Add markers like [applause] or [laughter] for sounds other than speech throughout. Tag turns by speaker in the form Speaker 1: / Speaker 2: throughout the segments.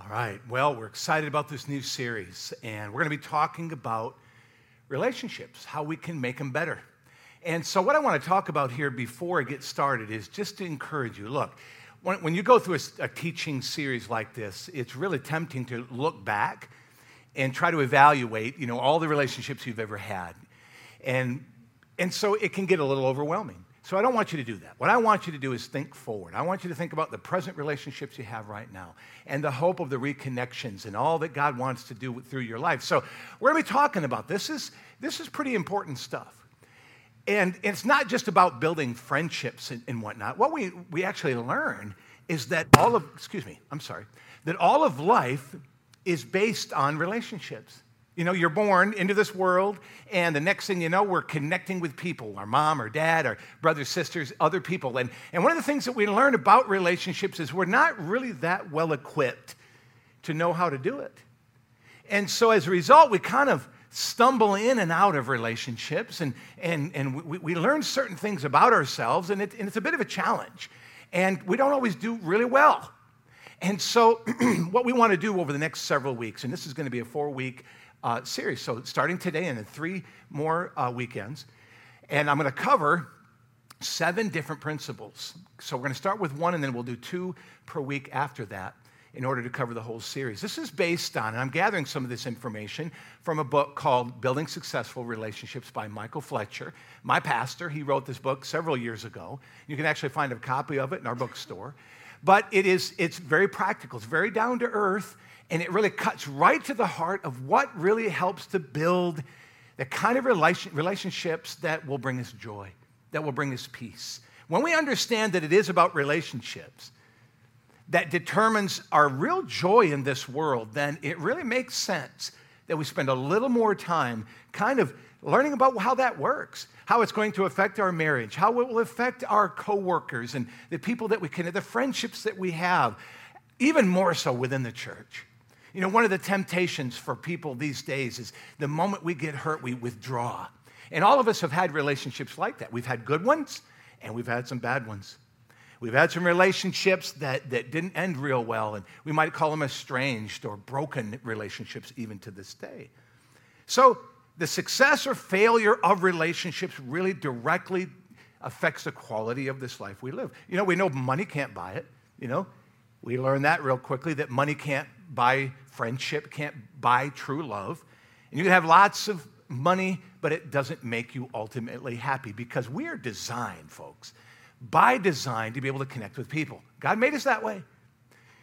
Speaker 1: All right. Well, we're excited about this new series, and we're going to be talking about relationships, how we can make them better. And so, what I want to talk about here before I get started is just to encourage you. Look, when, when you go through a, a teaching series like this, it's really tempting to look back and try to evaluate, you know, all the relationships you've ever had. And, and so it can get a little overwhelming. So I don't want you to do that. What I want you to do is think forward. I want you to think about the present relationships you have right now and the hope of the reconnections and all that God wants to do through your life. So we're going to be talking about this. Is, this is pretty important stuff. And it's not just about building friendships and, and whatnot. What we, we actually learn is that all of, excuse me, I'm sorry, that all of life is based on relationships. You know, you're born into this world, and the next thing you know, we're connecting with people our mom, or dad, our brothers, sisters, other people. And, and one of the things that we learn about relationships is we're not really that well equipped to know how to do it. And so as a result, we kind of stumble in and out of relationships, and, and, and we, we learn certain things about ourselves, and, it, and it's a bit of a challenge. And we don't always do really well. And so, [clears throat] what we want to do over the next several weeks, and this is going to be a four week uh, series. So, starting today and in three more uh, weekends. And I'm going to cover seven different principles. So, we're going to start with one, and then we'll do two per week after that in order to cover the whole series. This is based on, and I'm gathering some of this information from a book called Building Successful Relationships by Michael Fletcher. My pastor, he wrote this book several years ago. You can actually find a copy of it in our bookstore. But it is, it's very practical, it's very down to earth, and it really cuts right to the heart of what really helps to build the kind of relation, relationships that will bring us joy, that will bring us peace. When we understand that it is about relationships that determines our real joy in this world, then it really makes sense that we spend a little more time kind of learning about how that works, how it's going to affect our marriage, how it will affect our coworkers and the people that we connect, the friendships that we have, even more so within the church. You know, one of the temptations for people these days is the moment we get hurt, we withdraw. And all of us have had relationships like that. We've had good ones and we've had some bad ones. We've had some relationships that, that didn't end real well, and we might call them estranged or broken relationships even to this day. So, the success or failure of relationships really directly affects the quality of this life we live. You know, we know money can't buy it. You know, we learn that real quickly that money can't buy friendship, can't buy true love. And you can have lots of money, but it doesn't make you ultimately happy because we are designed, folks, by design to be able to connect with people. God made us that way.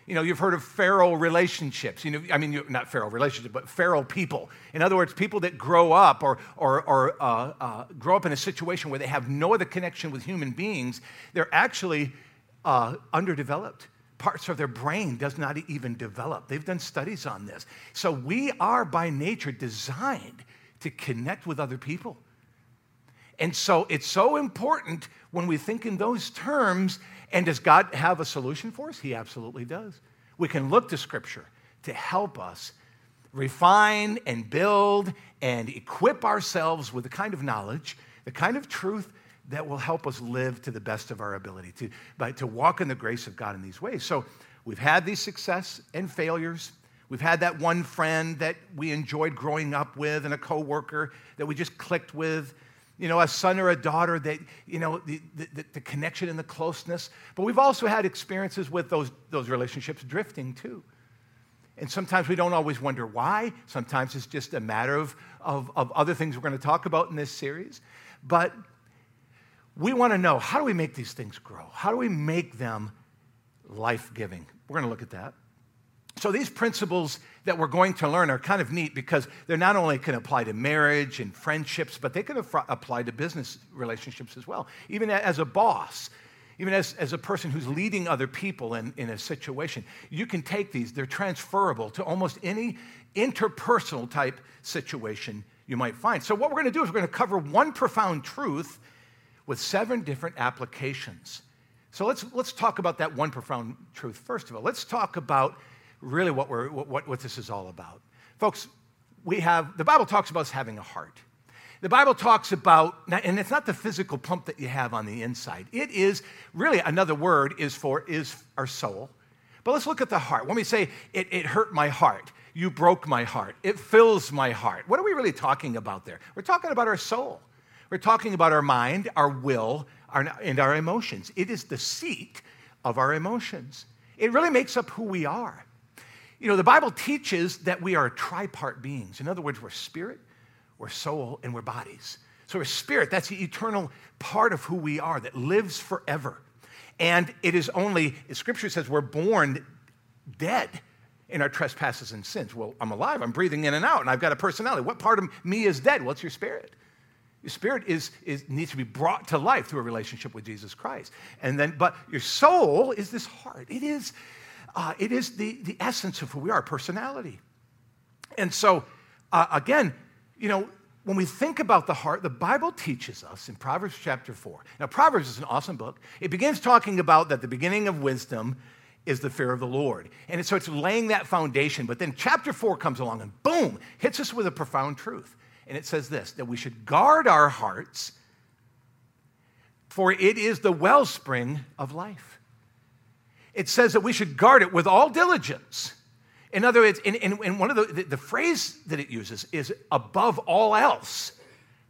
Speaker 1: You know, you've heard of feral relationships. You know, I mean, not feral relationships, but feral people. In other words, people that grow up or, or, or uh, uh, grow up in a situation where they have no other connection with human beings. They're actually uh, underdeveloped. Parts of their brain does not even develop. They've done studies on this. So we are by nature designed to connect with other people. And so it's so important when we think in those terms. And does God have a solution for us? He absolutely does. We can look to Scripture to help us refine and build and equip ourselves with the kind of knowledge, the kind of truth that will help us live to the best of our ability, to, by, to walk in the grace of God in these ways. So we've had these success and failures. We've had that one friend that we enjoyed growing up with and a coworker that we just clicked with you know, a son or a daughter that, you know, the, the, the, connection and the closeness. But we've also had experiences with those, those relationships drifting too. And sometimes we don't always wonder why. Sometimes it's just a matter of, of, of other things we're going to talk about in this series. But we want to know how do we make these things grow? How do we make them life giving? We're going to look at that. So, these principles that we're going to learn are kind of neat because they're not only can apply to marriage and friendships, but they can apply to business relationships as well. Even as a boss, even as, as a person who's leading other people in, in a situation, you can take these, they're transferable to almost any interpersonal type situation you might find. So, what we're going to do is we're going to cover one profound truth with seven different applications. So, let's, let's talk about that one profound truth first of all. Let's talk about really what, we're, what, what this is all about. Folks, we have, the Bible talks about us having a heart. The Bible talks about, and it's not the physical pump that you have on the inside. It is really another word is for is our soul. But let's look at the heart. When we say it, it hurt my heart, you broke my heart, it fills my heart. What are we really talking about there? We're talking about our soul. We're talking about our mind, our will, our, and our emotions. It is the seat of our emotions. It really makes up who we are. You know, the Bible teaches that we are tripart beings. In other words, we're spirit, we're soul, and we're bodies. So we're spirit, that's the eternal part of who we are that lives forever. And it is only, Scripture says, we're born dead in our trespasses and sins. Well, I'm alive, I'm breathing in and out, and I've got a personality. What part of me is dead? Well, it's your spirit. Your spirit is, is, needs to be brought to life through a relationship with Jesus Christ. And then, but your soul is this heart. It is, uh, it is the, the essence of who we are, personality. And so, uh, again, you know, when we think about the heart, the Bible teaches us in Proverbs chapter 4. Now, Proverbs is an awesome book. It begins talking about that the beginning of wisdom is the fear of the Lord. And so it's laying that foundation. But then chapter 4 comes along and boom, hits us with a profound truth. And it says this that we should guard our hearts, for it is the wellspring of life. It says that we should guard it with all diligence in other words, in, one of the, the, the phrase that it uses is above all else,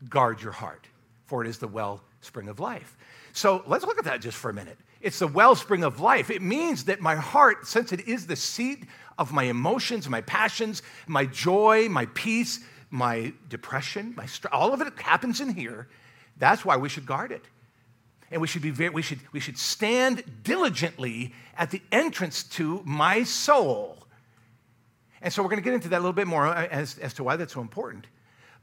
Speaker 1: guard your heart, for it is the wellspring of life. So let's look at that just for a minute. It's the wellspring of life. It means that my heart, since it is the seat of my emotions, my passions, my joy, my peace, my depression, my st- all of it happens in here. That's why we should guard it. And we should, be very, we, should, we should stand diligently at the entrance to my soul and so we're going to get into that a little bit more uh, as, as to why that's so important.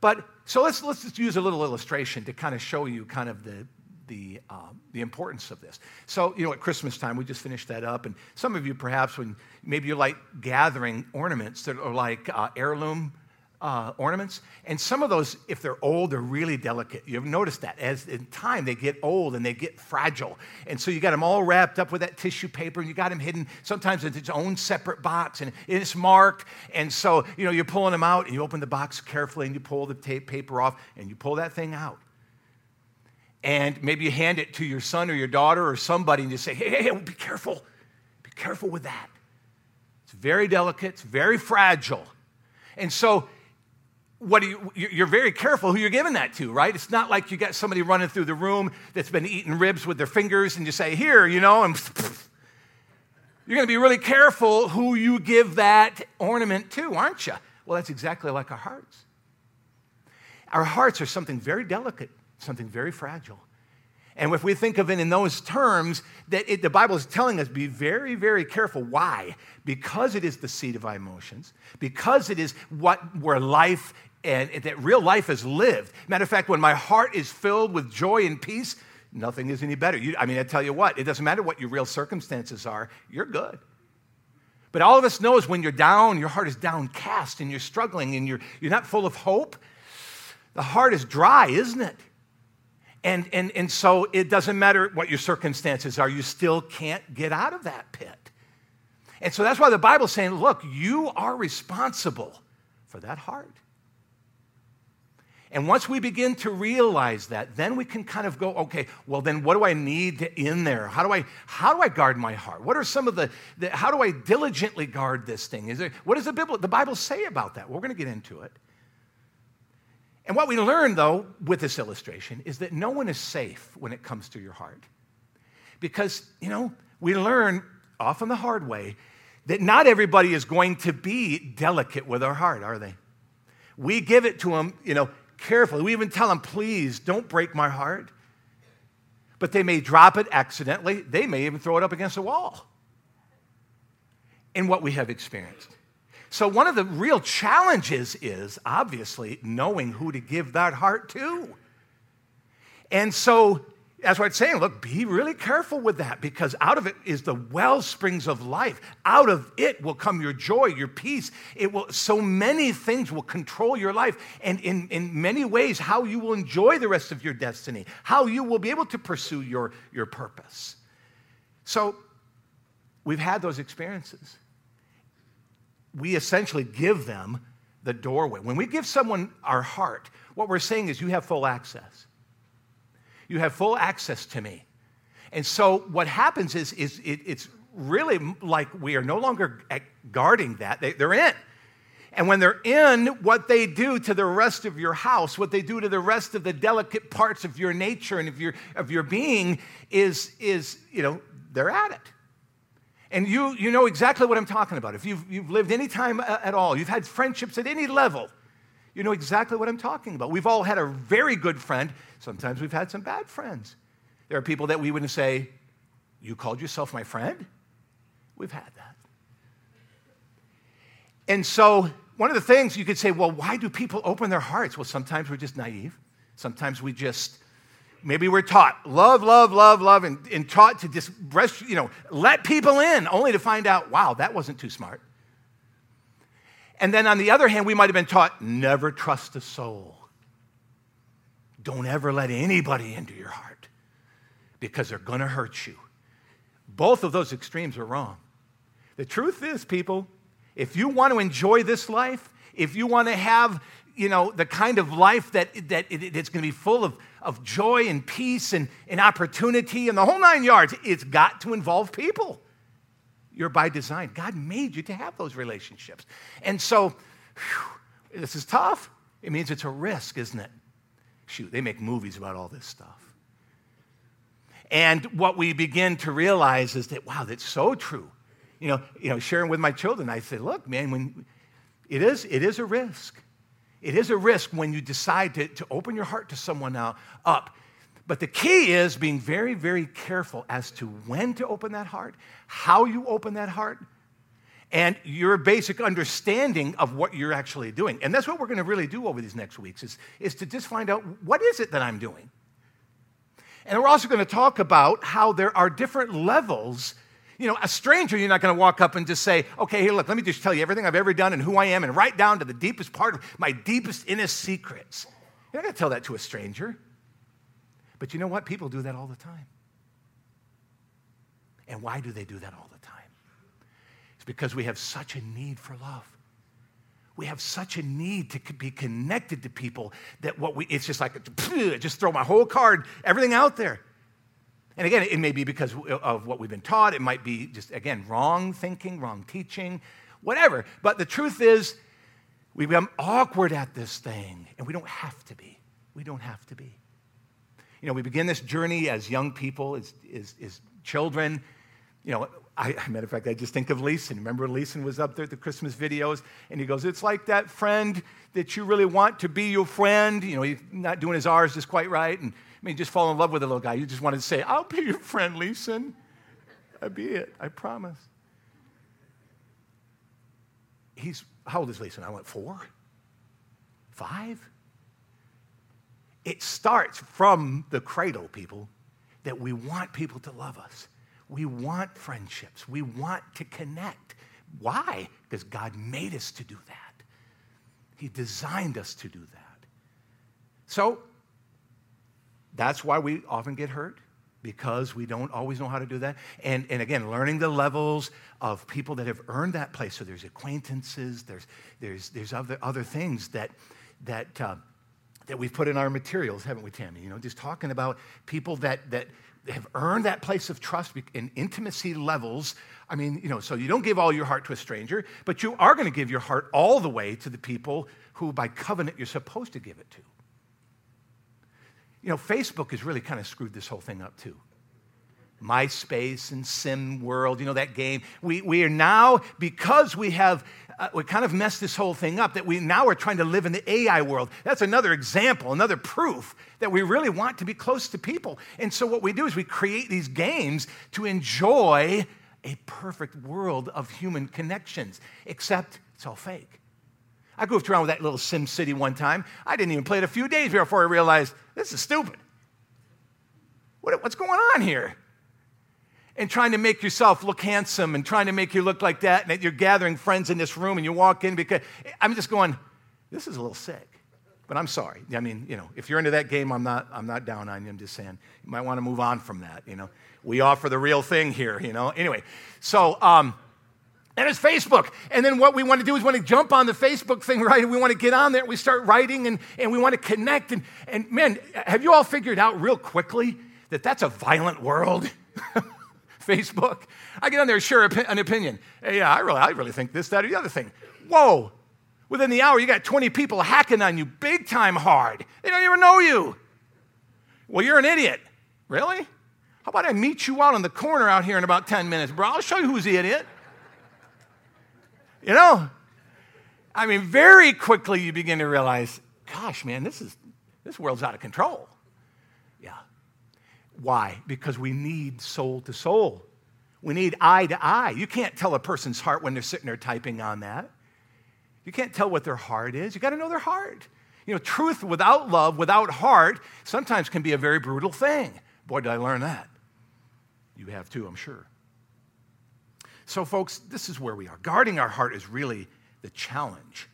Speaker 1: But so let's, let's just use a little illustration to kind of show you kind of the, the, um, the importance of this. So, you know, at Christmas time, we just finished that up. And some of you, perhaps, when maybe you like gathering ornaments that are like uh, heirloom uh, ornaments. And some of those, if they're old, they're really delicate. You've noticed that. As in time, they get old and they get fragile. And so you got them all wrapped up with that tissue paper and you got them hidden sometimes in its own separate box and it's marked. And so, you know, you're pulling them out and you open the box carefully and you pull the tape paper off and you pull that thing out. And maybe you hand it to your son or your daughter or somebody and you say, hey, hey, hey be careful. Be careful with that. It's very delicate, it's very fragile. And so what you, you're very careful who you're giving that to, right? It's not like you got somebody running through the room that's been eating ribs with their fingers and you say, here, you know, and [laughs] you're going to be really careful who you give that ornament to, aren't you? Well, that's exactly like our hearts. Our hearts are something very delicate, something very fragile. And if we think of it in those terms, that it, the Bible is telling us be very, very careful. Why? Because it is the seat of our emotions, because it is what where life and that real life is lived. Matter of fact, when my heart is filled with joy and peace, nothing is any better. You, I mean, I tell you what, it doesn't matter what your real circumstances are, you're good. But all of us knows when you're down, your heart is downcast and you're struggling and you're, you're not full of hope, the heart is dry, isn't it? And, and, and so it doesn't matter what your circumstances are, you still can't get out of that pit. And so that's why the Bible's saying, look, you are responsible for that heart. And once we begin to realize that, then we can kind of go, okay, well, then what do I need in there? How do I, how do I guard my heart? What are some of the, the how do I diligently guard this thing? Is there, what does the Bible, the Bible say about that? We're going to get into it. And what we learn, though, with this illustration is that no one is safe when it comes to your heart. Because, you know, we learn often the hard way that not everybody is going to be delicate with our heart, are they? We give it to them, you know, carefully. We even tell them, please don't break my heart. But they may drop it accidentally. They may even throw it up against a wall in what we have experienced. So, one of the real challenges is obviously knowing who to give that heart to. And so, that's what I'm saying. Look, be really careful with that because out of it is the well springs of life. Out of it will come your joy, your peace. It will, so many things will control your life. And in, in many ways, how you will enjoy the rest of your destiny, how you will be able to pursue your, your purpose. So we've had those experiences. We essentially give them the doorway. When we give someone our heart, what we're saying is you have full access. You have full access to me. And so what happens is, is it, it's really like we are no longer guarding that. They, they're in. And when they're in, what they do to the rest of your house, what they do to the rest of the delicate parts of your nature and of your, of your being is, is, you know, they're at it. And you, you know exactly what I'm talking about. If you've, you've lived any time uh, at all, you've had friendships at any level, you know exactly what I'm talking about. We've all had a very good friend. Sometimes we've had some bad friends. There are people that we wouldn't say, You called yourself my friend? We've had that. And so one of the things you could say, well, why do people open their hearts? Well, sometimes we're just naive. Sometimes we just, maybe we're taught love, love, love, love, and, and taught to just, you know, let people in, only to find out, wow, that wasn't too smart. And then on the other hand, we might have been taught never trust a soul. Don't ever let anybody into your heart because they're going to hurt you. Both of those extremes are wrong. The truth is, people, if you want to enjoy this life, if you want to have, you know, the kind of life that, that it, it's going to be full of, of joy and peace and, and opportunity and the whole nine yards, it's got to involve people. You're by design. God made you to have those relationships. And so, whew, this is tough. It means it's a risk, isn't it? Shoot, they make movies about all this stuff. And what we begin to realize is that, wow, that's so true you know, you know, sharing with my children, I say, look, man, when it is, it is a risk. It is a risk when you decide to, to open your heart to someone now up. But the key is being very, very careful as to when to open that heart, how you open that heart, and your basic understanding of what you're actually doing. And that's what we're going to really do over these next weeks is, is to just find out what is it that I'm doing. And we're also going to talk about how there are different levels you know, a stranger, you're not going to walk up and just say, okay, here, look, let me just tell you everything I've ever done and who I am, and right down to the deepest part of my deepest, innest secrets. You're not going to tell that to a stranger. But you know what? People do that all the time. And why do they do that all the time? It's because we have such a need for love. We have such a need to be connected to people that what we, it's just like, [laughs] just throw my whole card, everything out there. And again, it may be because of what we've been taught. It might be just, again, wrong thinking, wrong teaching, whatever. But the truth is, we become awkward at this thing, and we don't have to be. We don't have to be. You know, we begin this journey as young people, as, as, as children. You know, I, matter of fact, I just think of Leeson. Remember, Leeson was up there at the Christmas videos, and he goes, It's like that friend that you really want to be your friend. You know, he's not doing his R's just quite right. And I mean, just fall in love with a little guy. You just wanted to say, I'll be your friend, Leeson. That'd be it. I promise. He's, how old is Leeson? I went, four? Five? It starts from the cradle, people, that we want people to love us. We want friendships. We want to connect. Why? Because God made us to do that. He designed us to do that. So that's why we often get hurt because we don't always know how to do that. And, and again, learning the levels of people that have earned that place. So there's acquaintances, there's, there's, there's other, other things that, that, uh, that we've put in our materials, haven't we, Tammy? You know, just talking about people that, that have earned that place of trust and intimacy levels. I mean, you know, so you don't give all your heart to a stranger, but you are going to give your heart all the way to the people who, by covenant, you're supposed to give it to. You know, Facebook has really kind of screwed this whole thing up too. MySpace and Sim World, you know, that game. We, we are now, because we have, uh, we kind of messed this whole thing up, that we now are trying to live in the AI world. That's another example, another proof that we really want to be close to people. And so what we do is we create these games to enjoy a perfect world of human connections, except it's all fake. I goofed around with that little Sim City one time. I didn't even play it a few days before I realized this is stupid. What, what's going on here? And trying to make yourself look handsome and trying to make you look like that, and you're gathering friends in this room and you walk in because I'm just going, this is a little sick. But I'm sorry. I mean, you know, if you're into that game, I'm not, I'm not down on you. I'm just saying you might want to move on from that, you know. We offer the real thing here, you know. Anyway, so um, and it's Facebook. And then what we want to do is want to jump on the Facebook thing, [laughs] right? We want to get on there. We start writing and, and we want to connect. And, and man, have you all figured out real quickly that that's a violent world? [laughs] Facebook. I get on there, share an opinion. Hey, yeah, I really, I really think this, that, or the other thing. Whoa. Within the hour, you got 20 people hacking on you big time hard. They don't even know you. Well, you're an idiot. Really? How about I meet you out on the corner out here in about 10 minutes, bro? I'll show you who's the idiot. You know? I mean, very quickly you begin to realize, gosh, man, this is this world's out of control. Yeah. Why? Because we need soul to soul. We need eye to eye. You can't tell a person's heart when they're sitting there typing on that. You can't tell what their heart is. You got to know their heart. You know, truth without love, without heart, sometimes can be a very brutal thing. Boy, did I learn that. You have too, I'm sure. So, folks, this is where we are. Guarding our heart is really the challenge.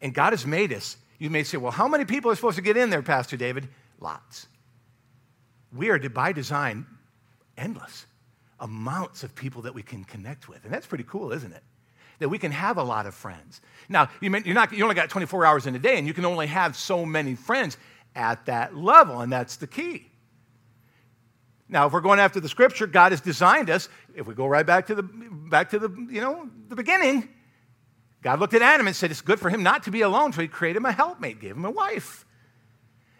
Speaker 1: And God has made us. You may say, well, how many people are supposed to get in there, Pastor David? Lots. We are, by design, endless amounts of people that we can connect with. And that's pretty cool, isn't it? That we can have a lot of friends. Now, you, not, you only got 24 hours in a day, and you can only have so many friends at that level, and that's the key. Now, if we're going after the scripture, God has designed us. If we go right back to the back to the you know the beginning, God looked at Adam and said, It's good for him not to be alone, so he created him a helpmate, gave him a wife.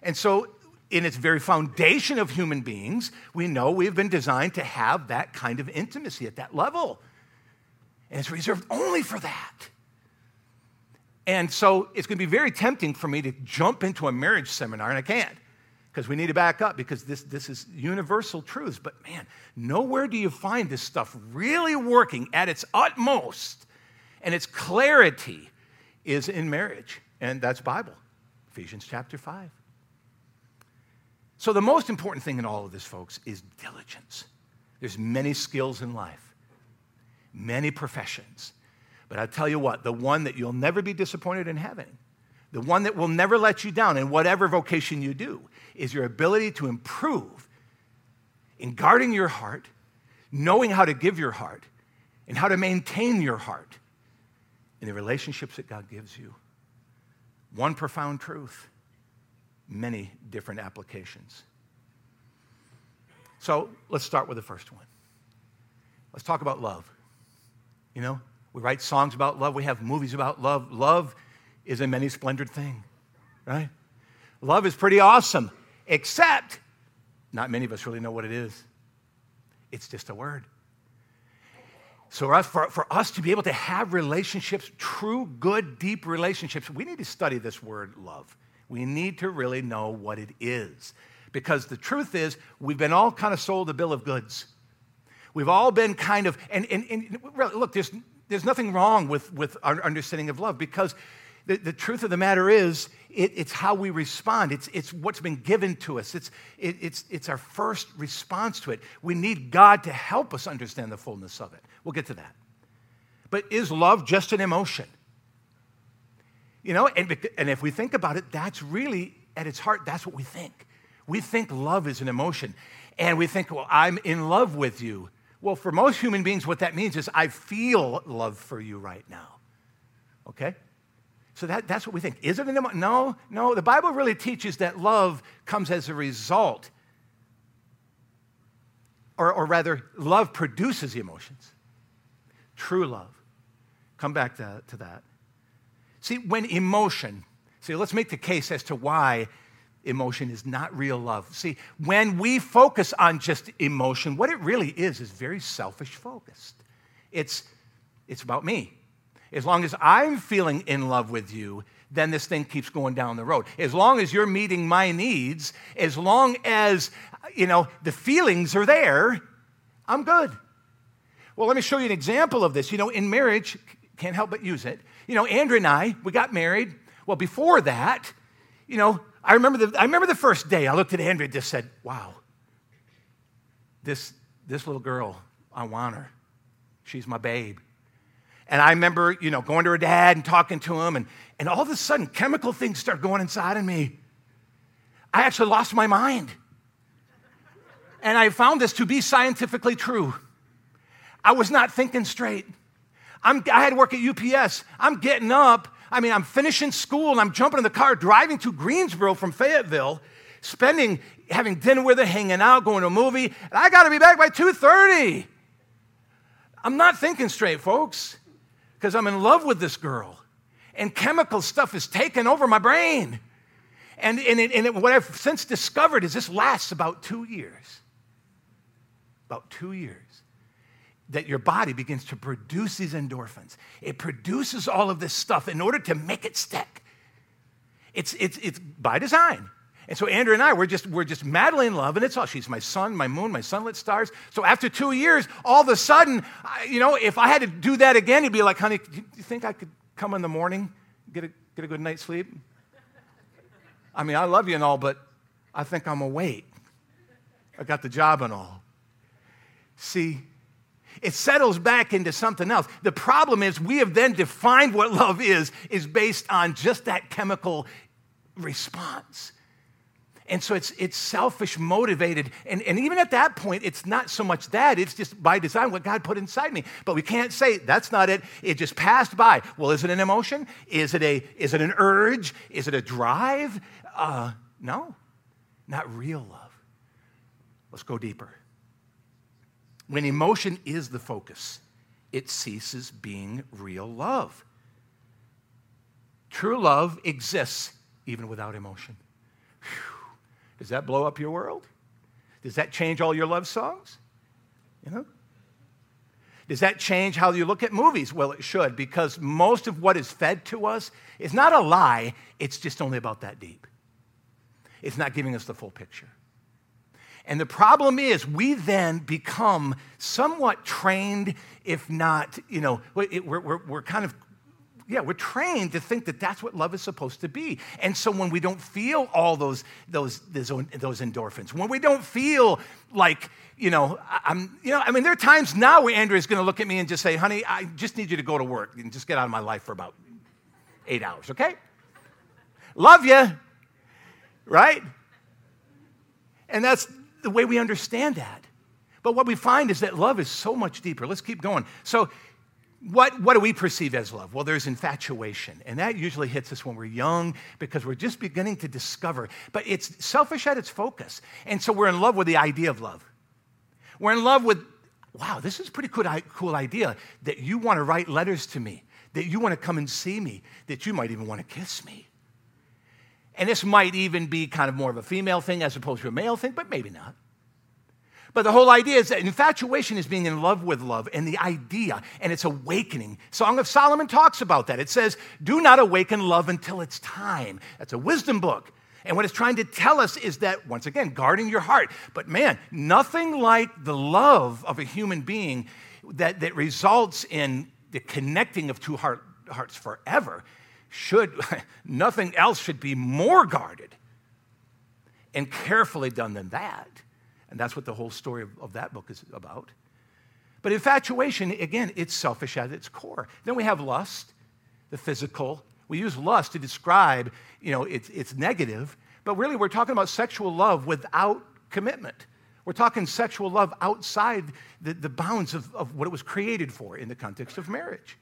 Speaker 1: And so, in its very foundation of human beings, we know we've been designed to have that kind of intimacy at that level. And it's reserved only for that. And so, it's going to be very tempting for me to jump into a marriage seminar, and I can't because we need to back up because this, this is universal truths. But man, nowhere do you find this stuff really working at its utmost and its clarity is in marriage. And that's Bible, Ephesians chapter 5. So the most important thing in all of this, folks, is diligence. There's many skills in life, many professions. But I tell you what, the one that you'll never be disappointed in having, the one that will never let you down in whatever vocation you do, is your ability to improve in guarding your heart, knowing how to give your heart, and how to maintain your heart in the relationships that God gives you. One profound truth, many different applications. So let's start with the first one. Let's talk about love. You know, we write songs about love, we have movies about love. Love is a many splendored thing, right? Love is pretty awesome, except not many of us really know what it is. It's just a word. So, for, for us to be able to have relationships, true, good, deep relationships, we need to study this word love. We need to really know what it is. Because the truth is, we've been all kind of sold a bill of goods. We've all been kind of, and, and, and look, there's, there's nothing wrong with, with our understanding of love because the, the truth of the matter is, it, it's how we respond. It's, it's what's been given to us. It's, it, it's, it's our first response to it. We need God to help us understand the fullness of it. We'll get to that. But is love just an emotion? You know, and, and if we think about it, that's really, at its heart, that's what we think. We think love is an emotion. And we think, well, I'm in love with you. Well, for most human beings, what that means is I feel love for you right now. Okay? So that, that's what we think. Is it an emotion? No, no. The Bible really teaches that love comes as a result, or, or rather, love produces emotions. True love. Come back to, to that. See, when emotion, see, let's make the case as to why emotion is not real love. See, when we focus on just emotion, what it really is is very selfish focused. It's, it's about me. As long as I'm feeling in love with you, then this thing keeps going down the road. As long as you're meeting my needs, as long as, you know, the feelings are there, I'm good. Well, let me show you an example of this. You know, in marriage, can't help but use it. You know, Andrea and I, we got married. Well, before that, you know, I remember the, I remember the first day I looked at Andrea and just said, wow, this, this little girl, I want her. She's my babe. And I remember, you know, going to her dad and talking to him, and, and all of a sudden, chemical things start going inside of me. I actually lost my mind. And I found this to be scientifically true. I was not thinking straight. I'm, I had work at UPS. I'm getting up. I mean, I'm finishing school and I'm jumping in the car, driving to Greensboro from Fayetteville, spending having dinner with her, hanging out, going to a movie, and I got to be back by 2:30. I'm not thinking straight, folks, because I'm in love with this girl. And chemical stuff is taking over my brain. And, and, it, and it, what I've since discovered is this lasts about two years. About two years. That your body begins to produce these endorphins. It produces all of this stuff in order to make it stick. It's, it's, it's by design. And so Andrea and I, we're just, we're just madly in love, and it's all, she's my sun, my moon, my sunlit stars. So after two years, all of a sudden, I, you know, if I had to do that again, he'd be like, honey, do you think I could come in the morning, get a, get a good night's sleep? I mean, I love you and all, but I think I'm awake. I got the job and all. See, it settles back into something else. The problem is we have then defined what love is, is based on just that chemical response. And so it's, it's selfish motivated. And, and even at that point, it's not so much that, it's just by design what God put inside me. But we can't say that's not it. It just passed by. Well, is it an emotion? Is it, a, is it an urge? Is it a drive? Uh, no, not real love. Let's go deeper. When emotion is the focus, it ceases being real love. True love exists even without emotion. Whew. Does that blow up your world? Does that change all your love songs? You know? Does that change how you look at movies? Well, it should, because most of what is fed to us is not a lie, it's just only about that deep. It's not giving us the full picture. And the problem is, we then become somewhat trained, if not, you know, we're, we're, we're kind of yeah, we're trained to think that that's what love is supposed to be. And so when we don't feel all those, those, those, those endorphins, when we don't feel like, you know, I'm, you know, I mean, there are times now where Andrea's going to look at me and just say, honey, I just need you to go to work and just get out of my life for about eight hours, okay? Love you, right? And that's the way we understand that. But what we find is that love is so much deeper. Let's keep going. So what, what do we perceive as love? Well, there's infatuation, and that usually hits us when we're young because we're just beginning to discover. But it's selfish at its focus. And so we're in love with the idea of love. We're in love with, wow, this is a pretty cool, cool idea that you want to write letters to me, that you want to come and see me, that you might even want to kiss me. And this might even be kind of more of a female thing as opposed to a male thing, but maybe not. But the whole idea is that infatuation is being in love with love and the idea, and it's awakening. Song of Solomon talks about that. It says, Do not awaken love until it's time. That's a wisdom book. And what it's trying to tell us is that, once again, guarding your heart. But man, nothing like the love of a human being that, that results in the connecting of two heart, hearts forever should, [laughs] nothing else should be more guarded and carefully done than that. And that's what the whole story of, of that book is about. But infatuation, again, it's selfish at its core. Then we have lust, the physical. We use lust to describe, you know, it's, it's negative, but really we're talking about sexual love without commitment. We're talking sexual love outside the, the bounds of, of what it was created for in the context of marriage.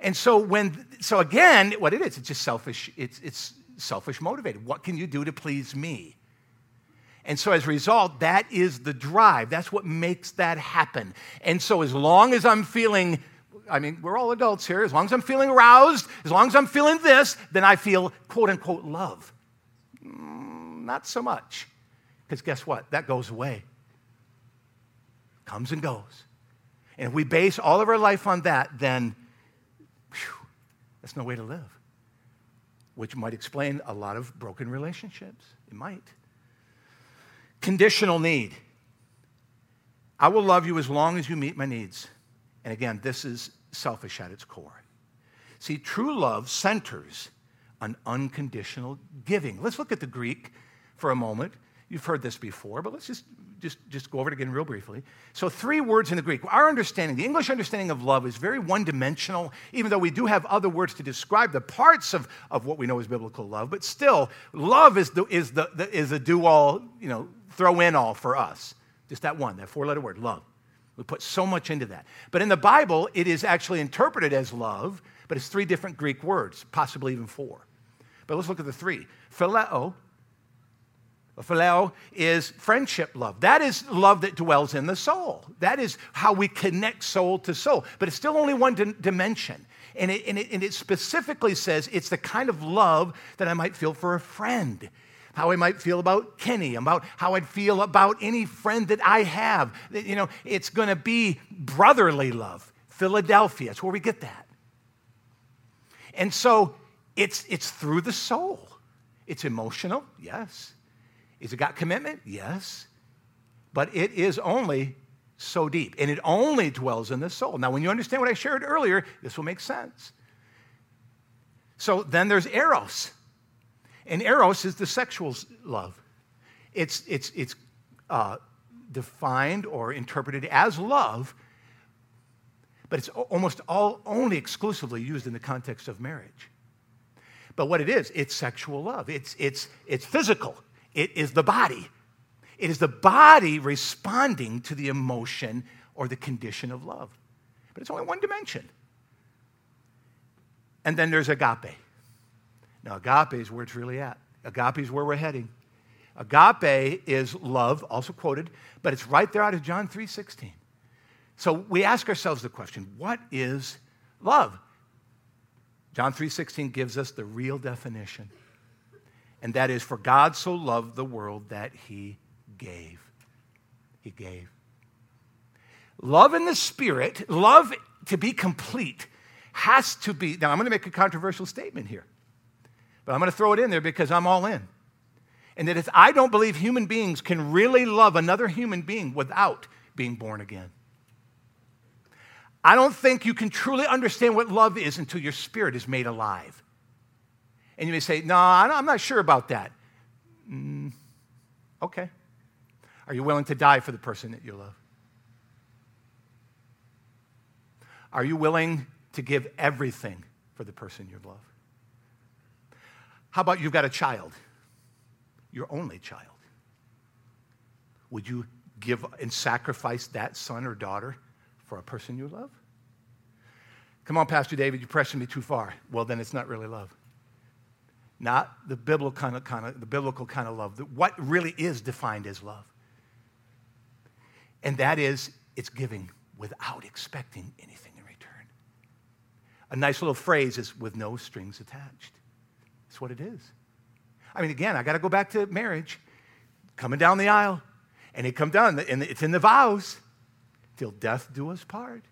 Speaker 1: And so when, so again, what it is, it's just selfish, it's, it's selfish motivated. What can you do to please me? And so, as a result, that is the drive. That's what makes that happen. And so, as long as I'm feeling, I mean, we're all adults here, as long as I'm feeling aroused, as long as I'm feeling this, then I feel quote unquote love. Mm, not so much. Because guess what? That goes away, comes and goes. And if we base all of our life on that, then whew, that's no way to live, which might explain a lot of broken relationships. It might. Conditional need. I will love you as long as you meet my needs. And again, this is selfish at its core. See, true love centers on unconditional giving. Let's look at the Greek for a moment. You've heard this before, but let's just, just, just go over it again real briefly. So, three words in the Greek. Our understanding, the English understanding of love is very one dimensional, even though we do have other words to describe the parts of, of what we know as biblical love. But still, love is, the, is, the, the is a do all, you know, throw in all for us. Just that one, that four letter word, love. We put so much into that. But in the Bible, it is actually interpreted as love, but it's three different Greek words, possibly even four. But let's look at the three phileo, Phileo is friendship love. That is love that dwells in the soul. That is how we connect soul to soul. But it's still only one di- dimension. And it, and, it, and it specifically says it's the kind of love that I might feel for a friend how I might feel about Kenny, about how I'd feel about any friend that I have. You know, it's going to be brotherly love. Philadelphia, that's where we get that. And so it's, it's through the soul. It's emotional, yes. Is it got commitment? Yes. But it is only so deep, and it only dwells in the soul. Now, when you understand what I shared earlier, this will make sense. So then there's eros. And eros is the sexual love. It's, it's, it's uh, defined or interpreted as love, but it's almost all only exclusively used in the context of marriage. But what it is, it's sexual love. It's, it's, it's physical. It is the body. It is the body responding to the emotion or the condition of love. But it's only one dimension. And then there's agape. Now, agape is where it's really at. Agape is where we're heading. Agape is love, also quoted, but it's right there out of John 3:16. So we ask ourselves the question, what is love? John 3:16 gives us the real definition. And that is for God so loved the world that he gave. He gave. Love in the spirit, love to be complete has to be Now I'm going to make a controversial statement here. But I'm going to throw it in there because I'm all in. And that is, I don't believe human beings can really love another human being without being born again. I don't think you can truly understand what love is until your spirit is made alive. And you may say, No, I'm not sure about that. Mm, okay. Are you willing to die for the person that you love? Are you willing to give everything for the person you love? How about you've got a child, your only child? Would you give and sacrifice that son or daughter for a person you love? Come on, Pastor David, you're pressing me too far. Well, then it's not really love. Not the biblical kind of, kind of, the biblical kind of love. What really is defined as love. And that is, it's giving without expecting anything in return. A nice little phrase is with no strings attached. That's what it is. I mean, again, I got to go back to marriage. Coming down the aisle, and it come down, and it's in the vows, till death do us part.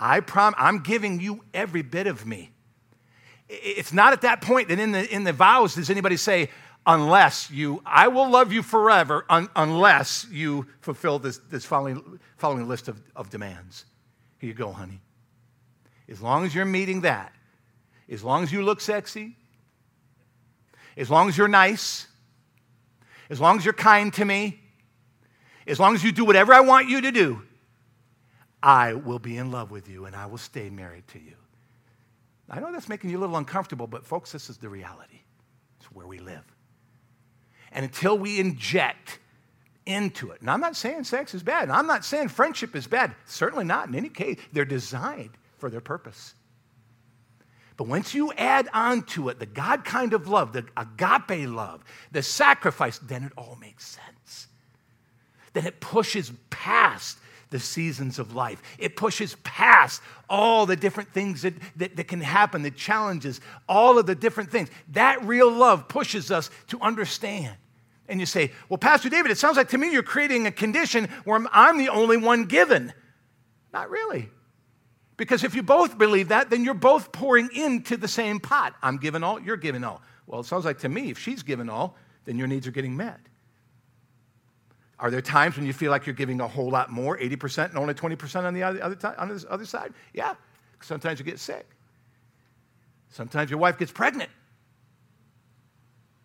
Speaker 1: I prom- I'm giving you every bit of me. It's not at that point that in the, in the vows does anybody say, unless you, I will love you forever un- unless you fulfill this, this following, following list of, of demands. Here you go, honey. As long as you're meeting that, as long as you look sexy, as long as you're nice, as long as you're kind to me, as long as you do whatever I want you to do, I will be in love with you and I will stay married to you. I know that's making you a little uncomfortable, but folks, this is the reality. It's where we live. And until we inject into it, and I'm not saying sex is bad, and I'm not saying friendship is bad, certainly not. In any case, they're designed for their purpose. But once you add on to it the God kind of love, the agape love, the sacrifice, then it all makes sense. Then it pushes past the seasons of life. It pushes past all the different things that, that, that, can happen, the challenges, all of the different things. That real love pushes us to understand. And you say, Well, Pastor David, it sounds like to me you're creating a condition where I'm the only one given. Not really. Because if you both believe that, then you're both pouring into the same pot. I'm giving all, you're giving all. Well, it sounds like to me, if she's giving all, then your needs are getting met. Are there times when you feel like you're giving a whole lot more, 80% and only 20% on the other, other, on the other side? Yeah. Sometimes you get sick. Sometimes your wife gets pregnant.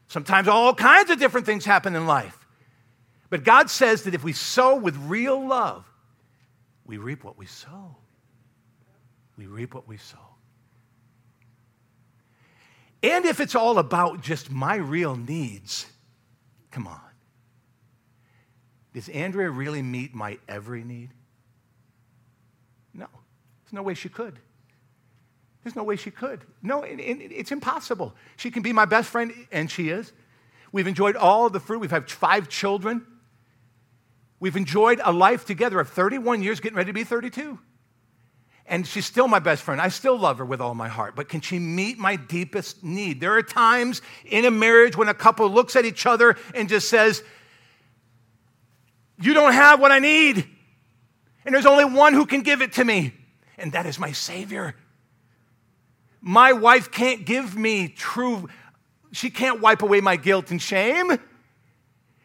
Speaker 1: Sometimes all kinds of different things happen in life. But God says that if we sow with real love, we reap what we sow we reap what we sow. And if it's all about just my real needs, come on. Does Andrea really meet my every need? No. There's no way she could. There's no way she could. No, it, it, it's impossible. She can be my best friend, and she is. We've enjoyed all the fruit. We've had five children. We've enjoyed a life together of 31 years, getting ready to be 32. And she's still my best friend. I still love her with all my heart. But can she meet my deepest need? There are times in a marriage when a couple looks at each other and just says, You don't have what I need. And there's only one who can give it to me, and that is my Savior. My wife can't give me true, she can't wipe away my guilt and shame.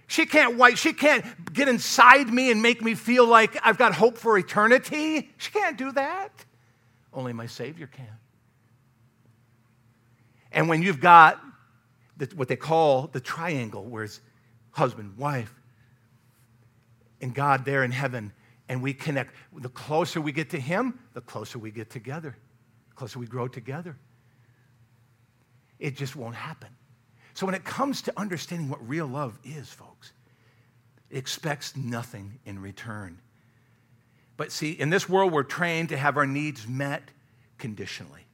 Speaker 1: She can't wipe, she can't get inside me and make me feel like I've got hope for eternity. She can't do that. Only my Savior can. And when you've got the, what they call the triangle, where it's husband, wife, and God there in heaven, and we connect. The closer we get to Him, the closer we get together, the closer we grow together. It just won't happen. So, when it comes to understanding what real love is, folks, it expects nothing in return. But see, in this world, we're trained to have our needs met conditionally.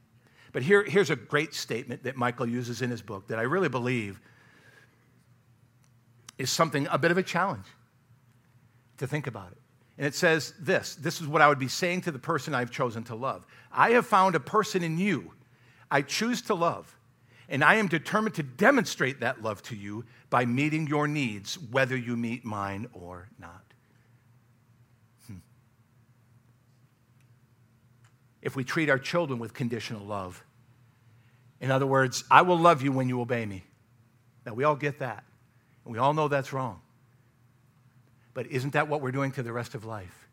Speaker 1: But here, here's a great statement that Michael uses in his book that I really believe is something, a bit of a challenge to think about it. And it says this this is what I would be saying to the person I've chosen to love. I have found a person in you I choose to love, and I am determined to demonstrate that love to you by meeting your needs, whether you meet mine or not. Hmm. If we treat our children with conditional love, in other words, I will love you when you obey me. Now, we all get that, and we all know that's wrong. But isn't that what we're doing to the rest of life?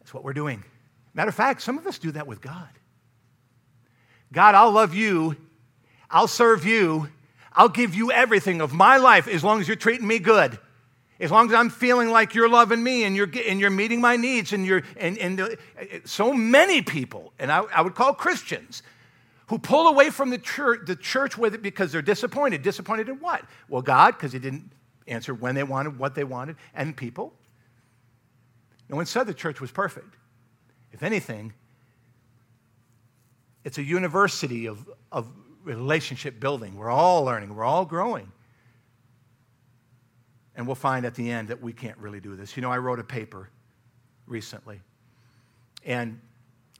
Speaker 1: That's what we're doing. Matter of fact, some of us do that with God. God, I'll love you, I'll serve you, I'll give you everything of my life as long as you're treating me good. As long as I'm feeling like you're loving me and you're, and you're meeting my needs, and, you're, and, and uh, so many people, and I, I would call Christians, who pull away from the church, the church with it because they're disappointed. Disappointed in what? Well, God, because He didn't answer when they wanted, what they wanted, and people. No one said the church was perfect. If anything, it's a university of, of relationship building. We're all learning, we're all growing. And we'll find at the end that we can't really do this. You know, I wrote a paper recently, and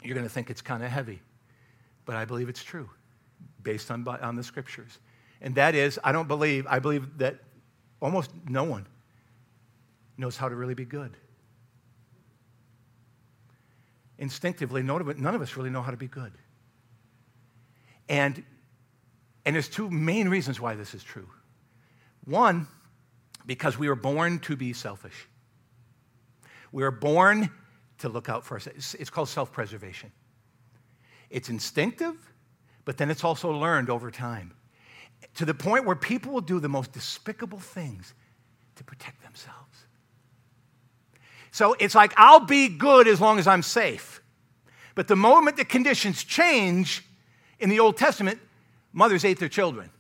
Speaker 1: you're going to think it's kind of heavy, but I believe it's true based on, on the scriptures. And that is, I don't believe, I believe that almost no one knows how to really be good. Instinctively, none of, us really know how to be good. And, and there's two main reasons why this is true. One, because we were born to be selfish. We are born to look out for ourselves. It's called self preservation. It's instinctive, but then it's also learned over time to the point where people will do the most despicable things to protect themselves. So it's like, I'll be good as long as I'm safe. But the moment the conditions change in the Old Testament, mothers ate their children.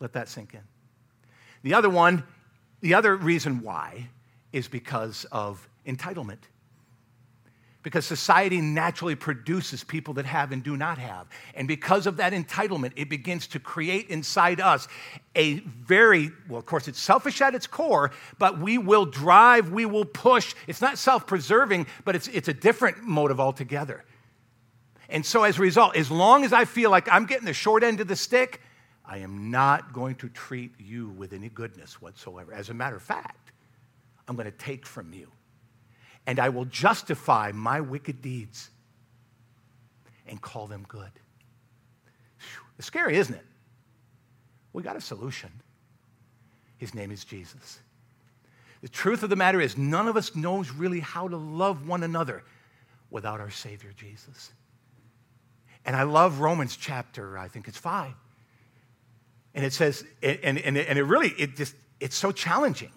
Speaker 1: Let that sink in. The other one, the other reason why is because of entitlement because society naturally produces people that have and do not have. And because of that entitlement, it begins to create inside us a very, well, of course, it's selfish at its core, but we will drive, we will push. It's not self preserving, but it's, it's a different motive altogether. And so, as a result, as long as I feel like I'm getting the short end of the stick, I am not going to treat you with any goodness whatsoever. As a matter of fact, I'm going to take from you and I will justify my wicked deeds and call them good. It's scary, isn't it? We got a solution. His name is Jesus. The truth of the matter is, none of us knows really how to love one another without our Savior Jesus. And I love Romans chapter, I think it's five. And it says, and, and, and it really, it just, it's so challenging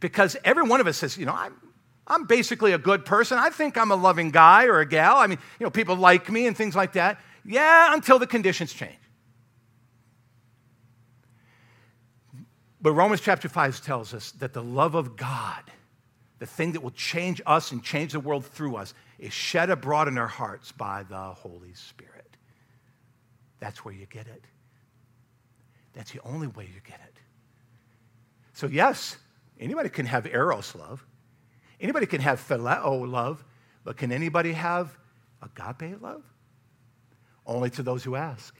Speaker 1: because every one of us says, you know, I'm, I'm basically a good person. I think I'm a loving guy or a gal. I mean, you know, people like me and things like that. Yeah, until the conditions change. But Romans chapter 5 tells us that the love of God, the thing that will change us and change the world through us, is shed abroad in our hearts by the Holy Spirit. that's where you get it. That's the only way you get it. So, yes, anybody can have eros love. Anybody can have phileo love, but can anybody have agape love? Only to those who ask,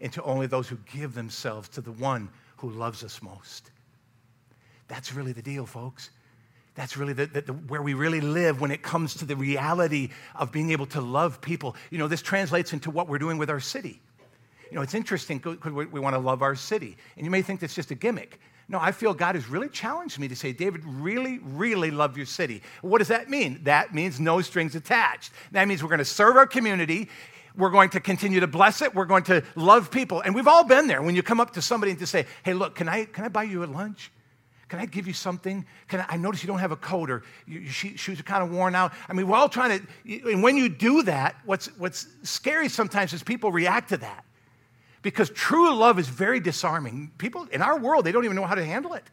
Speaker 1: and to only those who give themselves to the one who loves us most. That's really the deal, folks. That's really the, the, the, where we really live when it comes to the reality of being able to love people. You know, this translates into what we're doing with our city. You know, it's interesting because we, we want to love our city. And you may think that's just a gimmick. No, I feel God has really challenged me to say, David, really, really love your city. What does that mean? That means no strings attached. That means we're going to serve our community. We're going to continue to bless it. We're going to love people. And we've all been there when you come up to somebody and to say, hey, look, can I, can I buy you a lunch? Can I give you something? Can I, I notice you don't have a coat or your shoes are kind of worn out. I mean, we're all trying to, and when you do that, what's, what's scary sometimes is people react to that because true love is very disarming. People in our world, they don't even know how to handle it.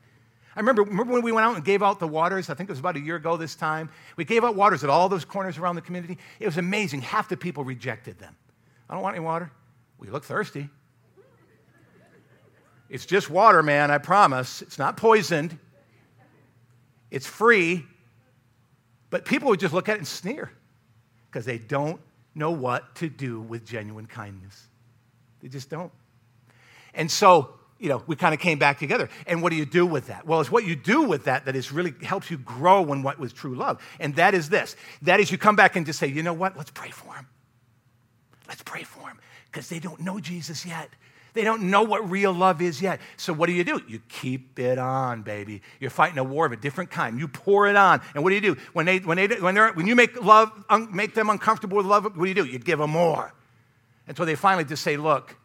Speaker 1: I remember, remember when we went out and gave out the waters? I think it was about a year ago this time. We gave out waters at all those corners around the community. It was amazing. Half the people rejected them. I don't want any water. We look thirsty. It's just water, man, I promise. It's not poisoned, it's free. But people would just look at it and sneer because they don't know what to do with genuine kindness. They just don't. And so, you know, we kind of came back together. And what do you do with that? Well, it's what you do with that that is really helps you grow in what was true love. And that is this. That is you come back and just say, you know what? Let's pray for them. Let's pray for them. Because they don't know Jesus yet. They don't know what real love is yet. So what do you do? You keep it on, baby. You're fighting a war of a different kind. You pour it on. And what do you do? When they when they when they're when you make love un, make them uncomfortable with love, what do you do? You give them more. And so they finally just say, look,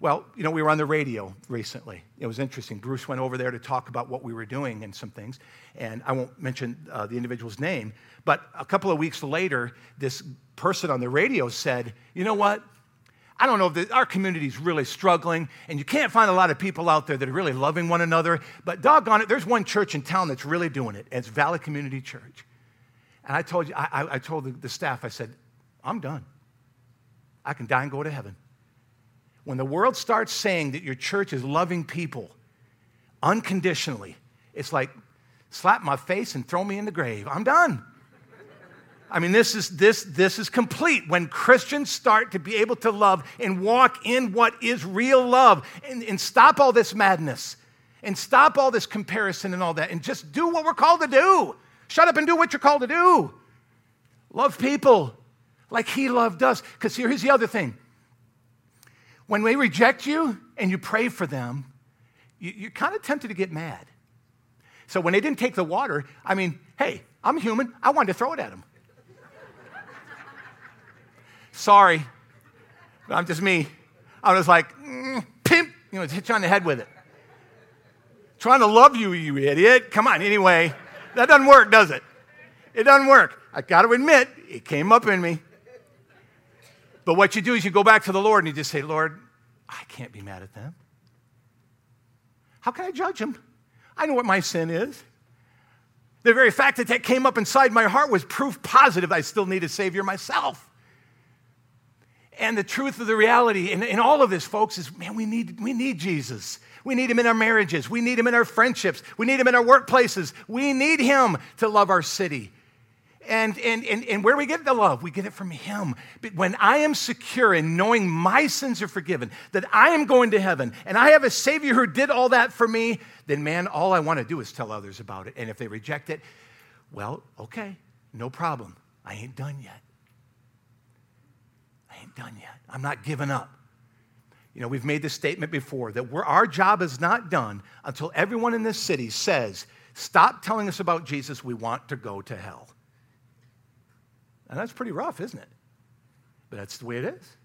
Speaker 1: well, you know, we were on the radio recently. It was interesting. Bruce went over there to talk about what we were doing and some things. And I won't mention uh, the individual's name, but a couple of weeks later, this person on the radio said, you know what? I don't know if the, our community is really struggling, and you can't find a lot of people out there that are really loving one another, but doggone it, there's one church in town that's really doing it, and it's Valley Community Church. And I told you, I, I told the, the staff, I said, I'm done. I can die and go to heaven. When the world starts saying that your church is loving people unconditionally, it's like slap my face and throw me in the grave. I'm done. I mean, this is, this, this is complete. When Christians start to be able to love and walk in what is real love and, and stop all this madness and stop all this comparison and all that and just do what we're called to do. Shut up and do what you're called to do. Love people like he loved us. Because here's the other thing when they reject you and you pray for them, you, are kind of tempted to get mad. So when they didn't take the water, I mean, hey, I'm human. I wanted to throw it at them. Sorry, But I'm just me. I was like, mm, pimp, you know, hit you on the head with it. Trying to love you, you idiot. Come on, anyway. That doesn't work, does it? It doesn't work. I got to admit, it came up in me. But what you do is you go back to the Lord and you just say, Lord, I can't be mad at them. How can I judge them? I know what my sin is. The very fact that that came up inside my heart was proof positive I still need a Savior myself. And the truth of the reality in, in all of this, folks, is man, we need, we need Jesus. We need him in our marriages. We need him in our friendships. We need him in our workplaces. We need him to love our city. And, and, and, and where we get the love, we get it from Him. But when I am secure in knowing my sins are forgiven, that I am going to heaven, and I have a Savior who did all that for me, then man, all I want to do is tell others about it. And if they reject it, well, okay, no problem. I ain't done yet. I ain't done yet. I'm not giving up. You know, we've made this statement before that our job is not done until everyone in this city says, Stop telling us about Jesus. We want to go to hell. And that's pretty rough, isn't it? But that's the way it is.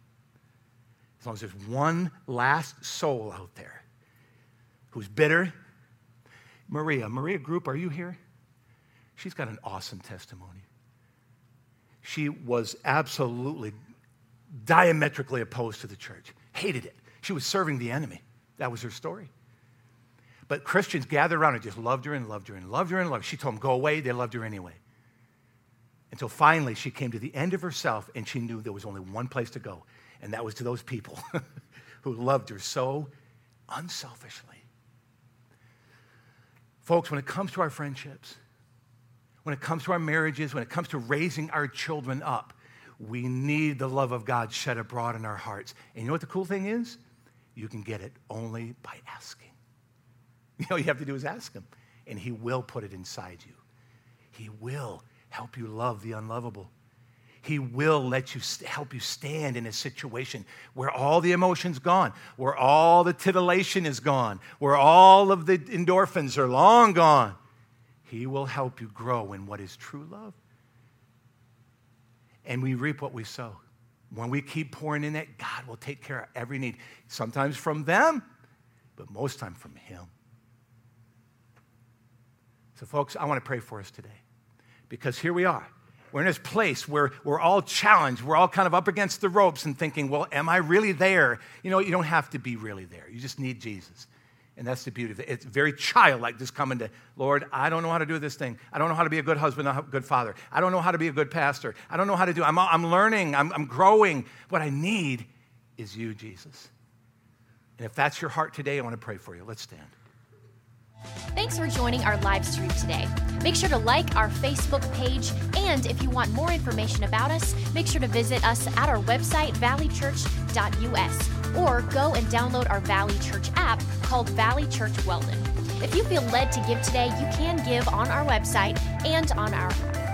Speaker 1: As long as there's one last soul out there who's bitter. Maria, Maria Group, are you here? She's got an awesome testimony. She was absolutely diametrically opposed to the church, hated it. She was serving the enemy. That was her story. But Christians gathered around and just loved her and loved her and loved her and loved her. She told them, go away. They loved her anyway. Until finally she came to the end of herself and she knew there was only one place to go. And that was to those people [laughs] who loved her so unselfishly. Folks, when it comes to our friendships, when it comes to our marriages, when it comes to raising our children up, we need the love of God shed abroad in our hearts. And you know what the cool thing is? You can get it only by asking. [laughs] You know, all you have to do is ask Him, and He will put it inside you. He will help you love the unlovable. He will let you help you stand in a situation where all the emotion's gone, where all the titillation is gone, where all of the endorphins are long gone. He will help you grow in what is true love. And we reap what we sow. When we keep pouring in it, God will take care of every need. Sometimes from them, but most time from Him. So, folks, I want to pray for us today because here we are. We're in this place where we're all challenged. We're all kind of up against the ropes and thinking, well, am I really there? You know, you don't have to be really there. You just need Jesus. And that's the beauty of it. It's very childlike, just coming to, Lord, I don't know how to do this thing. I don't know how to be a good husband, a good father. I don't know how to be a good pastor. I don't know how to do I'm, I'm learning, I'm, I'm growing. What I need is you, Jesus. And if that's your heart today, I want to pray for you. Let's stand.
Speaker 2: Thanks for joining our live stream today. Make sure to like our Facebook page, and if you want more information about us, make sure to visit us at our website, valleychurch.us, or go and download our Valley Church app called Valley Church Weldon. If you feel led to give today, you can give on our website and on our app.